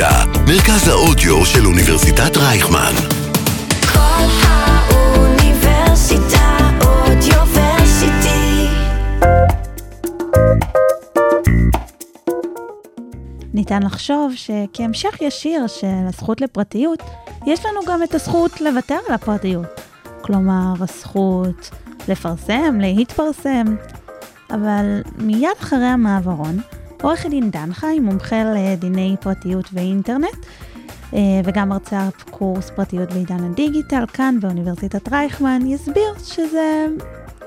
אוניברסיטה, מרכז האודיו של אוניברסיטת רייכמן. כל האוניברסיטה אודיוורסיטי. ניתן לחשוב שכהמשך ישיר של הזכות לפרטיות, יש לנו גם את הזכות לוותר על הפרטיות. כלומר, הזכות לפרסם, להתפרסם. אבל מיד אחרי המעברון, עורך הדין דן חי, מומחה לדיני פרטיות ואינטרנט, אה, וגם מרצה קורס פרטיות בעידן הדיגיטל, כאן באוניברסיטת רייכמן, יסביר שזה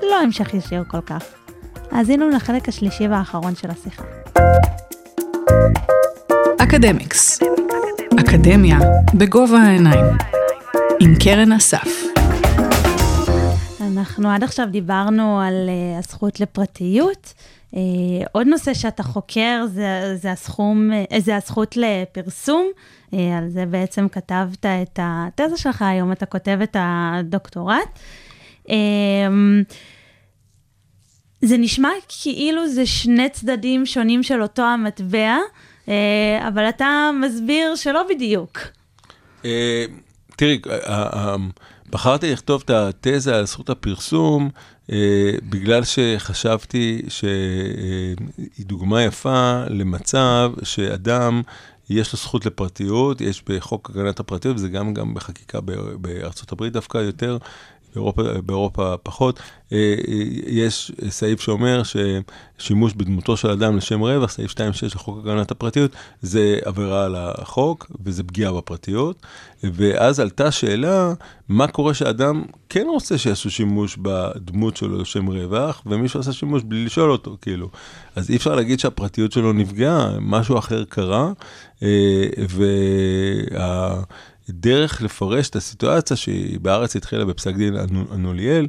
לא המשך ישיר כל כך. האזינו לחלק השלישי והאחרון של השיחה. אקדמיקס, אקדמיה בגובה העיניים, עם קרן אסף. אנחנו עד עכשיו דיברנו על uh, הזכות לפרטיות. Uh, עוד נושא שאתה חוקר זה, זה, הסכום, uh, זה הזכות לפרסום. Uh, על זה בעצם כתבת את התזה שלך, היום אתה כותב את הדוקטורט. Uh, זה נשמע כאילו זה שני צדדים שונים של אותו המטבע, uh, אבל אתה מסביר שלא בדיוק. אה, תראי, אה, אה, בחרתי לכתוב את התזה על זכות הפרסום, אה, בגלל שחשבתי שהיא דוגמה יפה למצב שאדם, יש לו זכות לפרטיות, יש בחוק הגנת הפרטיות, וזה גם, גם בחקיקה בארצות הברית דווקא יותר, באירופה, באירופה פחות. אה, אה, יש סעיף שאומר ששימוש בדמותו של אדם לשם רווח, סעיף 2.6 לחוק הגנת הפרטיות, זה עבירה על החוק וזה פגיעה בפרטיות. ואז עלתה שאלה, מה קורה שאדם כן רוצה שיעשו שימוש בדמות שלו לשם רווח, ומישהו עשה שימוש בלי לשאול אותו, כאילו. אז אי אפשר להגיד שהפרטיות שלו נפגעה, משהו אחר קרה, אה, וה... דרך לפרש את הסיטואציה שהיא בארץ התחילה בפסק דין אנו- אנוליאל,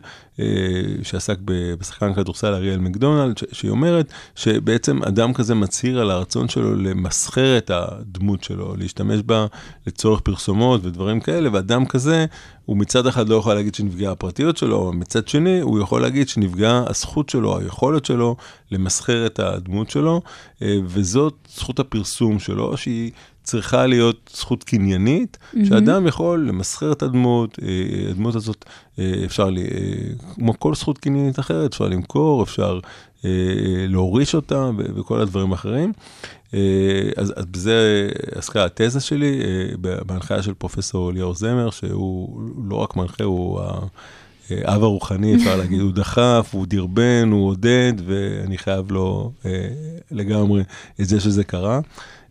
שעסק ב- בשחקן כדורסל אריאל מקדונלד, שהיא אומרת שבעצם אדם כזה מצהיר על הרצון שלו למסחר את הדמות שלו, להשתמש בה לצורך פרסומות ודברים כאלה, ואדם כזה, הוא מצד אחד לא יכול להגיד שנפגעה הפרטיות שלו, מצד שני, הוא יכול להגיד שנפגעה הזכות שלו, היכולת שלו למסחר את הדמות שלו, אה, וזאת זכות הפרסום שלו, שהיא... צריכה להיות זכות קניינית, mm-hmm. שאדם יכול למסחר את הדמות, אה, הדמות הזאת אה, אפשר, ל- אה, כמו כל זכות קניינית אחרת, אפשר למכור, אפשר אה, להוריש אותה וכל הדברים האחרים. אה, אז, אז בזה עסקה התזה שלי, אה, בהנחיה של פרופסור ליאור זמר, שהוא לא רק מנחה, הוא. האב הרוחני, אפשר להגיד, הוא דחף, הוא דרבן, הוא עודד, ואני חייב לו אה, לגמרי את זה שזה קרה.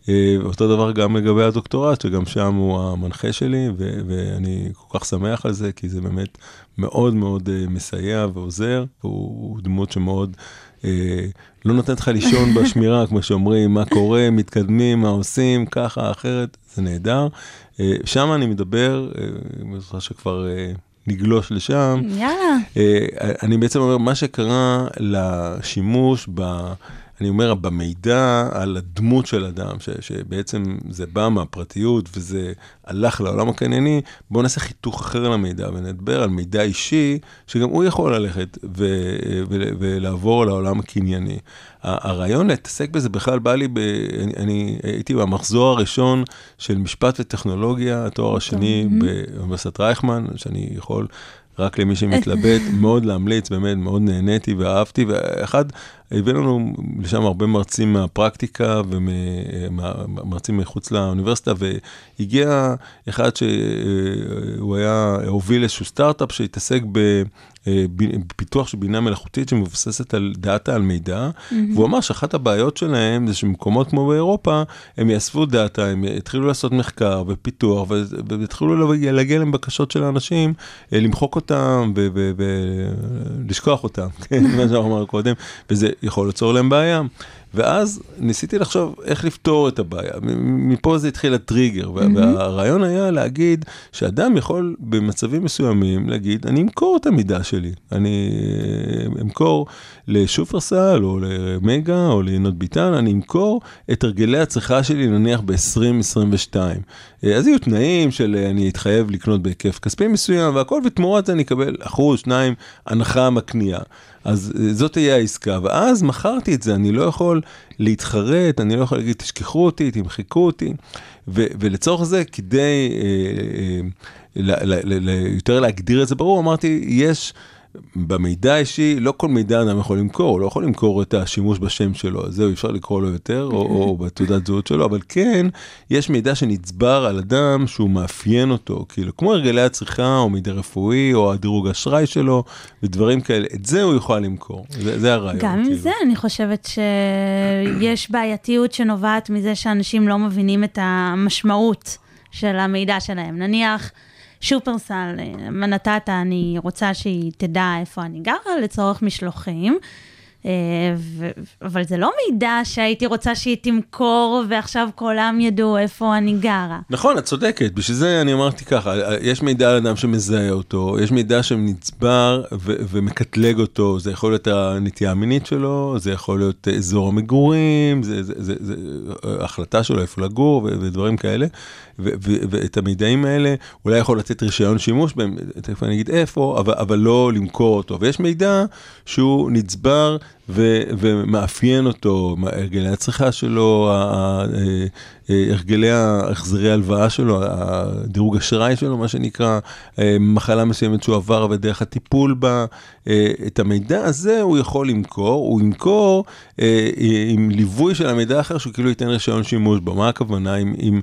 אה, אותו דבר גם לגבי הדוקטורט, שגם שם הוא המנחה שלי, ו- ואני כל כך שמח על זה, כי זה באמת מאוד מאוד אה, מסייע ועוזר, הוא דמות שמאוד אה, לא נותנת לך לישון בשמירה, כמו שאומרים, מה קורה, מתקדמים, מה עושים, ככה, אחרת, זה נהדר. אה, שם אני מדבר, אני זוכר שכבר... אה, נגלוש לשם. יאללה. אה, אני בעצם אומר, מה שקרה לשימוש ב... אני אומר, במידע על הדמות של אדם, ש, שבעצם זה בא מהפרטיות וזה הלך לעולם הקנייני, בואו נעשה חיתוך אחר למידע ונדבר על מידע אישי, שגם הוא יכול ללכת ו, ו, ולעבור לעולם הקנייני. הרעיון להתעסק בזה בכלל בא לי, ב, אני, אני הייתי במחזור הראשון של משפט וטכנולוגיה, התואר השני באוניברסיטת רייכמן, שאני יכול... רק למי שמתלבט, מאוד להמליץ, באמת מאוד נהניתי ואהבתי, ואחד, הביא לנו לשם הרבה מרצים מהפרקטיקה ומרצים מחוץ לאוניברסיטה, והגיע אחד שהוא היה, הוביל איזשהו סטארט-אפ שהתעסק ב... פיתוח של בינה מלאכותית שמבוססת על דאטה, על מידע. והוא אמר שאחת הבעיות שלהם זה שמקומות כמו באירופה, הם יאספו דאטה, הם יתחילו לעשות מחקר ופיתוח, ויתחילו להגיע להם בקשות של האנשים, למחוק אותם ולשכוח אותם, כן, מה שאמרנו קודם, וזה יכול ליצור להם בעיה. ואז ניסיתי לחשוב איך לפתור את הבעיה. מפה זה התחיל הטריגר, mm-hmm. והרעיון היה להגיד שאדם יכול במצבים מסוימים להגיד, אני אמכור את המידע שלי, אני אמכור לשופרסל או למגה או לינות ביטן, אני אמכור את הרגלי הצריכה שלי נניח ב-2022. אז יהיו תנאים של אה, אני אתחייב לקנות בהיקף כספי מסוים והכל, ותמורת זה אני אקבל אחוז, שניים, הנחה מהקנייה. אז אה, זאת תהיה העסקה, ואז מכרתי את זה, אני לא יכול להתחרט, אני לא יכול להגיד תשכחו אותי, תמחקו אותי, ו- ולצורך זה, כדי אה, אה, ל- ל- ל- ל- יותר להגדיר את זה ברור, אמרתי, יש... במידע האישי, לא כל מידע אדם יכול למכור, הוא לא יכול למכור את השימוש בשם שלו, אז זהו, אפשר לקרוא לו יותר, או, או בתעודת זהות שלו, אבל כן, יש מידע שנצבר על אדם שהוא מאפיין אותו, כאילו, כמו הרגלי הצריכה, או מידע רפואי, או הדירוג אשראי שלו, ודברים כאלה, את זה הוא יוכל למכור, זה, זה הרעיון. גם כאילו. זה אני חושבת שיש בעייתיות שנובעת מזה שאנשים לא מבינים את המשמעות של המידע שלהם. נניח, שופרסל, אה, מה נתת, אני רוצה שהיא תדע איפה אני גרה לצורך משלוחים. אה, ו- אבל זה לא מידע שהייתי רוצה שהיא תמכור ועכשיו כולם ידעו איפה אני גרה. נכון, את צודקת, בשביל זה אני אמרתי ככה, יש מידע על אדם שמזהה אותו, יש מידע שנצבר ו- ומקטלג אותו, זה יכול להיות הנטייה המינית שלו, זה יכול להיות אזור המגורים, זה, זה, זה, זה החלטה שלו איפה לגור ו- ודברים כאלה, ואת המידעים האלה אולי יכול לתת רישיון שימוש בהם, תכף אני אגיד איפה, אבל, אבל לא למכור אותו, ויש מידע שהוא נצבר ו- ומאפיין אותו, הרגלי הצריכה שלו, אה, הרגלי החזרי ההלוואה שלו, הדירוג אשראי שלו, מה שנקרא, אה, מחלה מסוימת שהוא עבר ודרך הטיפול בה, אה, את המידע הזה הוא יכול למכור, הוא ימכור עם ליווי של המידע האחר שהוא כאילו ייתן רישיון שימוש בו. מה הכוונה? אם, אם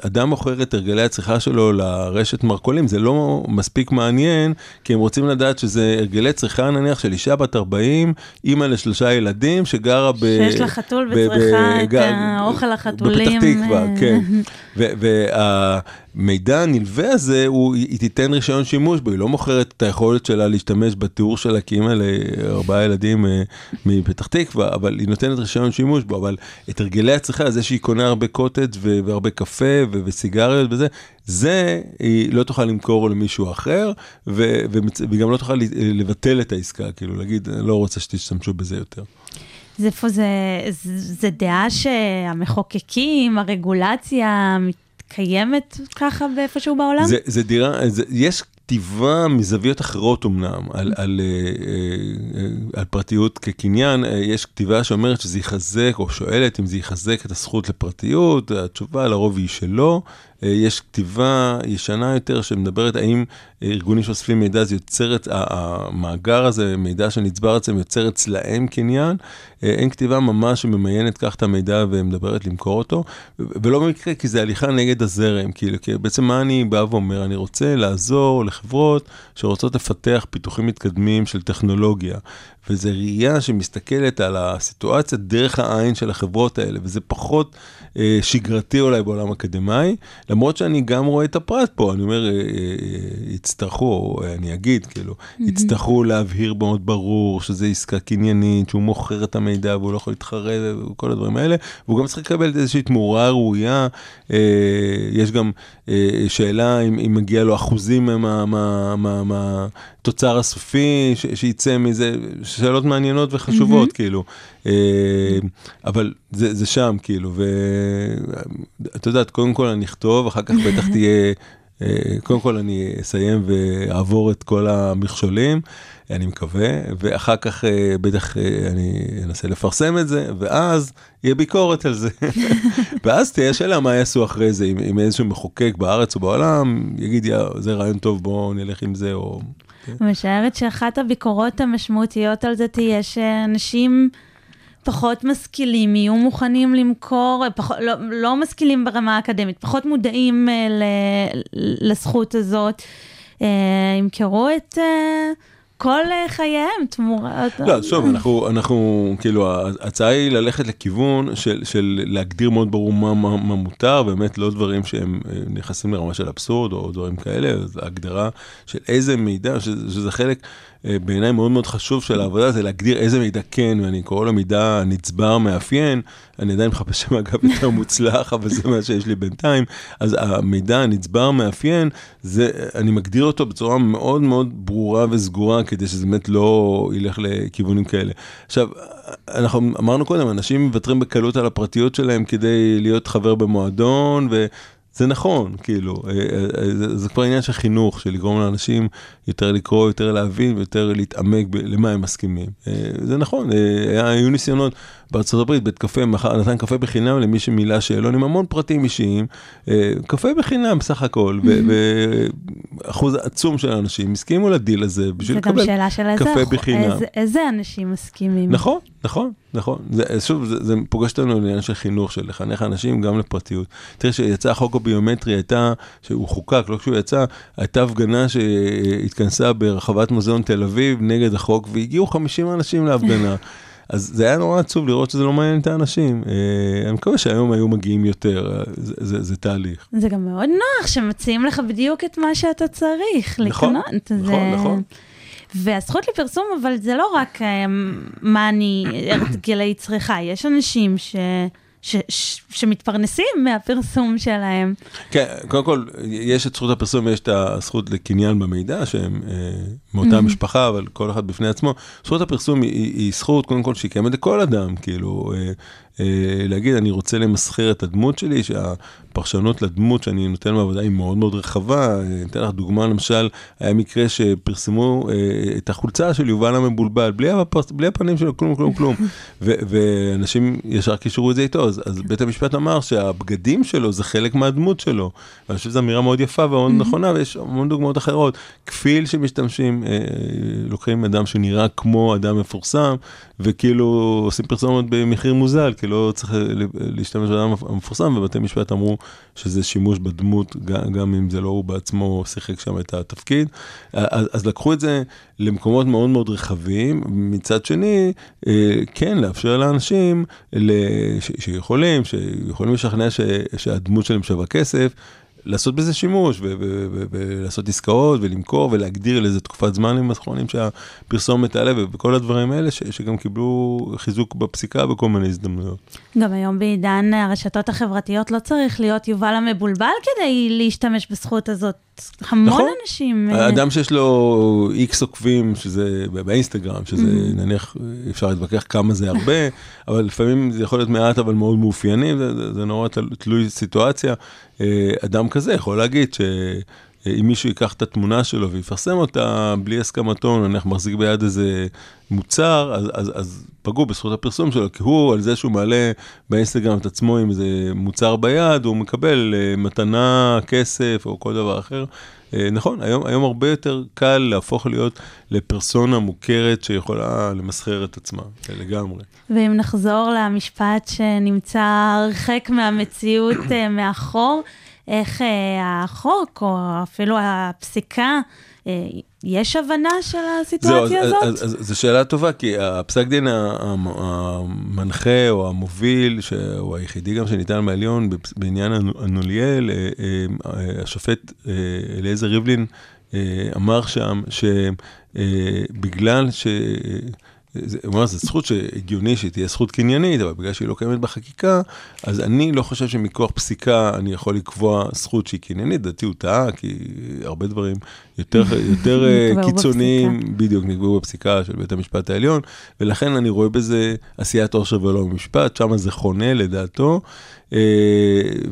אדם מוכר את הרגלי הצריכה שלו לרשת מרכולים, זה לא מספיק מעניין, כי הם רוצים לדעת שזה הרגלי צריכה נניח של אישה בת 40, אימא לשלושה ילדים, שגרה ב... שיש לה חתול וצריכה את האוכל החתולים. בפתח תקווה, כן. והמידע הנלווה הזה, הוא, היא תיתן רישיון שימוש בו, היא לא מוכרת את היכולת שלה להשתמש בתיאור שלה כאימא לארבעה ילדים אה, מפתח תקווה, אבל היא נותנת רישיון שימוש בו, אבל את הרגלי הצריכה, זה שהיא קונה הרבה קוטג' והרבה קפה וסיגריות וזה, זה היא לא תוכל למכור למישהו אחר, ו- ומצ- והיא גם לא תוכל לבטל את העסקה, כאילו להגיד, אני לא רוצה שתשתמשו בזה יותר. זה פה, זה, זה, זה דעה שהמחוקקים, הרגולציה מתקיימת ככה באיפשהו בעולם? זה, זה דירה, זה, יש כתיבה מזוויות אחרות אמנם, על, על, אה, אה, על פרטיות כקניין, אה, יש כתיבה שאומרת שזה יחזק, או שואלת אם זה יחזק את הזכות לפרטיות, התשובה לרוב היא שלא. אה, יש כתיבה ישנה יותר שמדברת האם ארגונים שאוספים מידע, זה יוצר את המאגר הזה, מידע שנצבר אצלם, יוצר אצלהם קניין. אה, אין כתיבה ממש שממיינת כך את המידע ומדברת למכור אותו, ולא במקרה, כי זה הליכה נגד הזרם, כאילו, בעצם מה אני בא ואומר? אני רוצה לעזור לחברות שרוצות לפתח פיתוחים מתקדמים של טכנולוגיה, וזו ראייה שמסתכלת על הסיטואציה דרך העין של החברות האלה, וזה פחות אה, שגרתי אולי בעולם אקדמאי, למרות שאני גם רואה את הפרט פה, אני אומר, אה, אה, יצטרכו, או אני אגיד, כאילו, יצטרכו להבהיר מאוד ברור שזה עסקה קניינית, שהוא מוכר את המידע והוא לא יכול להתחרט וכל הדברים האלה, והוא גם צריך לקבל איזושהי תמורה ראויה. אה, יש גם אה, שאלה אם, אם מגיע לו אחוזים מה- מה- מה- מהתוצר הסופי ש- שיצא מזה, שאלות מעניינות וחשובות, כאילו. אה, אבל זה, זה שם, כאילו, ואת יודעת, קודם כל אני אכתוב, אחר כך בטח תהיה... אה, קודם כל אני אסיים ואעבור את כל המכשולים, אני מקווה, ואחר כך אה, בטח אני אנסה לפרסם את זה, ואז יהיה ביקורת על זה. ואז תהיה שאלה מה יעשו אחרי זה, אם, אם איזשהו מחוקק בארץ או בעולם יגיד, יא, זה רעיון טוב, בואו נלך עם זה, או... אני משערת שאחת הביקורות המשמעותיות על זה תהיה שאנשים פחות משכילים יהיו מוכנים למכור, פחות, לא, לא משכילים ברמה האקדמית, פחות מודעים אה, ל, לזכות הזאת, אה, ימכרו את אה, כל אה, חייהם תמורת... לא, אז שוב, אנחנו, אנחנו, כאילו, ההצעה היא ללכת לכיוון של, של להגדיר מאוד ברור מה, מה, מה מותר, באמת לא דברים שהם אה, נכנסים לרמה של אבסורד או דברים כאלה, אז ההגדרה של איזה מידע, שזה, שזה חלק אה, בעיניי מאוד מאוד חשוב של העבודה זה להגדיר איזה מידע כן, ואני קורא לו מידע נצבר מאפיין, אני עדיין מחפש שם אגב יותר מוצלח, אבל זה מה שיש לי בינתיים, אז המידע הנצבר מאפיין, זה, אני מגדיר אותו בצורה מאוד מאוד ברורה וסגורה, כדי שזה באמת לא ילך לכיוונים כאלה. עכשיו, אנחנו אמרנו קודם, אנשים מוותרים בקלות על הפרטיות שלהם כדי להיות חבר במועדון, ו... זה נכון, כאילו, אה, אה, זה, זה כבר עניין של חינוך, של לגרום לאנשים יותר לקרוא, יותר להבין ויותר להתעמק למה הם מסכימים. אה, זה נכון, היו ניסיונות בארצות הברית, בית קפה, מחר, נתן קפה בחינם למי שמילא שאלון עם המון פרטים אישיים, קפה בחינם בסך הכל, ואחוז עצום של אנשים הסכימו לדיל הזה בשביל לקבל זה גם שאלה של איזה, קפה בחינם. איזה, איזה אנשים מסכימים. נכון, נכון, נכון. זה, שוב, זה, זה פוגש אותנו לעניין של חינוך, של לחנך אנשים גם לפרטיות. תראה, כשיצא החוק הביומטרי, הייתה, שהוא חוקק, לא כשהוא יצא, הייתה הפגנה שהתכנסה ברחבת מוזיאון תל אביב נגד החוק, והגיעו 50 אנשים להפגנה. אז זה היה נורא עצוב לראות שזה לא מעניין את האנשים. אה, אני מקווה שהיום היו מגיעים יותר, זה, זה, זה תהליך. זה גם מאוד נוח שמציעים לך בדיוק את מה שאתה צריך נכון, לקנות. נכון, זה... נכון. והזכות לפרסום, אבל זה לא רק אה, מה אני, הרגלי צריכה, יש אנשים ש... ש, ש, שמתפרנסים מהפרסום שלהם. כן, קודם כל, יש את זכות הפרסום, יש את הזכות לקניין במידע, שהם אה, מאותה משפחה, אבל כל אחד בפני עצמו. זכות הפרסום היא, היא, היא זכות, קודם כל, שהיא קיימת לכל אדם, כאילו, אה, להגיד, אני רוצה למסחר את הדמות שלי, שהפרשנות לדמות שאני נותן בעבודה היא מאוד מאוד רחבה. אני אתן לך דוגמה, למשל, היה מקרה שפרסמו אה, את החולצה של יובל המבולבל, בלי, הפרס, בלי הפנים שלו, כלום, כלום, כלום. ו, ואנשים ישר קישרו את זה איתו, אז, אז בית המשפט אמר שהבגדים שלו זה חלק מהדמות שלו. ואני חושב שזו אמירה מאוד יפה ומאוד נכונה, ויש המון דוגמאות אחרות. כפיל שמשתמשים, אה, לוקחים אדם שנראה כמו אדם מפורסם, וכאילו עושים פרסומת במחיר מוזל, כי לא צריך להשתמש באדם המפורסם, ובתי משפט אמרו שזה שימוש בדמות, גם, אם זה לא הוא בעצמו שיחק שם את התפקיד. אז, אז לקחו את זה למקומות מאוד מאוד רחבים, מצד שני, אה, כן, לאפשר לאנשים ש, שיכולים, שיכולים לשכנע ש, שהדמות שלהם שווה כסף. לעשות בזה שימוש ולעשות עסקאות ולמכור ולהגדיר לאיזה תקופת זמן עם האחרונים שהפרסומת תעלה וכל הדברים האלה ש, שגם קיבלו חיזוק בפסיקה בכל מיני הזדמנויות. גם היום בעידן הרשתות החברתיות לא צריך להיות יובל המבולבל כדי להשתמש בזכות הזאת. המון נכון. אנשים... אדם שיש לו איקס עוקבים, שזה באינסטגרם, שזה Mm-hmm. נניח, אפשר להתווכח כמה זה הרבה, אבל לפעמים זה יכול להיות מעט אבל מאוד מאופיינים, זה, זה, זה נורא תל- תלוי סיטואציה. אה, אדם כזה יכול להגיד שאם מישהו ייקח את התמונה שלו ויפרסם אותה בלי הסכמתו, נניח מחזיק ביד איזה מוצר, אז, אז, אז פגעו בזכות הפרסום שלו, כי הוא על זה שהוא מעלה באינסטגרם את עצמו עם איזה מוצר ביד, הוא מקבל אה, מתנה, כסף או כל דבר אחר. אה, נכון, היום, היום הרבה יותר קל להפוך להיות לפרסונה מוכרת שיכולה למסחר את עצמה, אה, לגמרי. ואם נחזור למשפט שנמצא הרחק מהמציאות מאחור, איך אה, החוק, או אפילו הפסיקה, אה, יש הבנה של הסיטואציה אז, הזאת? זו שאלה טובה, כי הפסק דין המ- המנחה או המוביל, שהוא היחידי גם שניתן בעליון בפ- בעניין הנו- הנוליאל, אה, אה, השופט אה, אליעזר ריבלין אמר שם שבגלל ש... זה, הוא אומר, זו זכות שהגיוני שהיא תהיה זכות קניינית, אבל בגלל שהיא לא קיימת בחקיקה, אז אני לא חושב שמכוח פסיקה אני יכול לקבוע זכות שהיא קניינית, דעתי הוא טעה, כי הרבה דברים יותר, יותר אה, קיצוניים, בדיוק, נקבעו בפסיקה של בית המשפט העליון, ולכן אני רואה בזה עשיית עושר ולא משפט, שם זה חונה לדעתו, אה,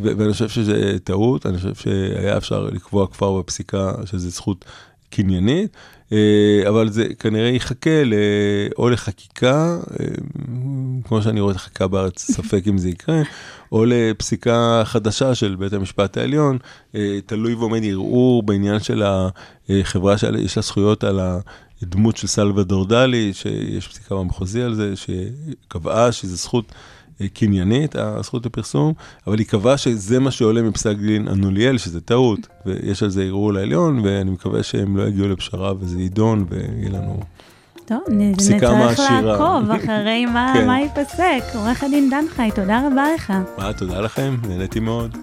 ואני חושב שזה טעות, אני חושב שהיה אפשר לקבוע כבר בפסיקה שזו זכות קניינית. אה, אבל זה כנראה יחכה או לחקיקה, אה, כמו שאני רואה את החקיקה בארץ, ספק אם זה יקרה, או לפסיקה חדשה של בית המשפט העליון, אה, תלוי ועומד ערעור בעניין של החברה שיש לה זכויות על הדמות של סלוודור דלי, שיש פסיקה במחוזי על זה, שקבעה שזו זכות קניינית, הזכות לפרסום, אבל היא קבעה שזה מה שעולה מפסק דין הנוליאל, שזה טעות, ויש על זה ערעור לעליון, ואני מקווה שהם לא יגיעו לפשרה וזה יידון ויהיה לנו... טוב, נצטרך. לעקוב אחרי מה כן. מה ייפסק. עורך הדין דן חי, תודה רבה לך. מה, תודה לכם, נהניתי מאוד.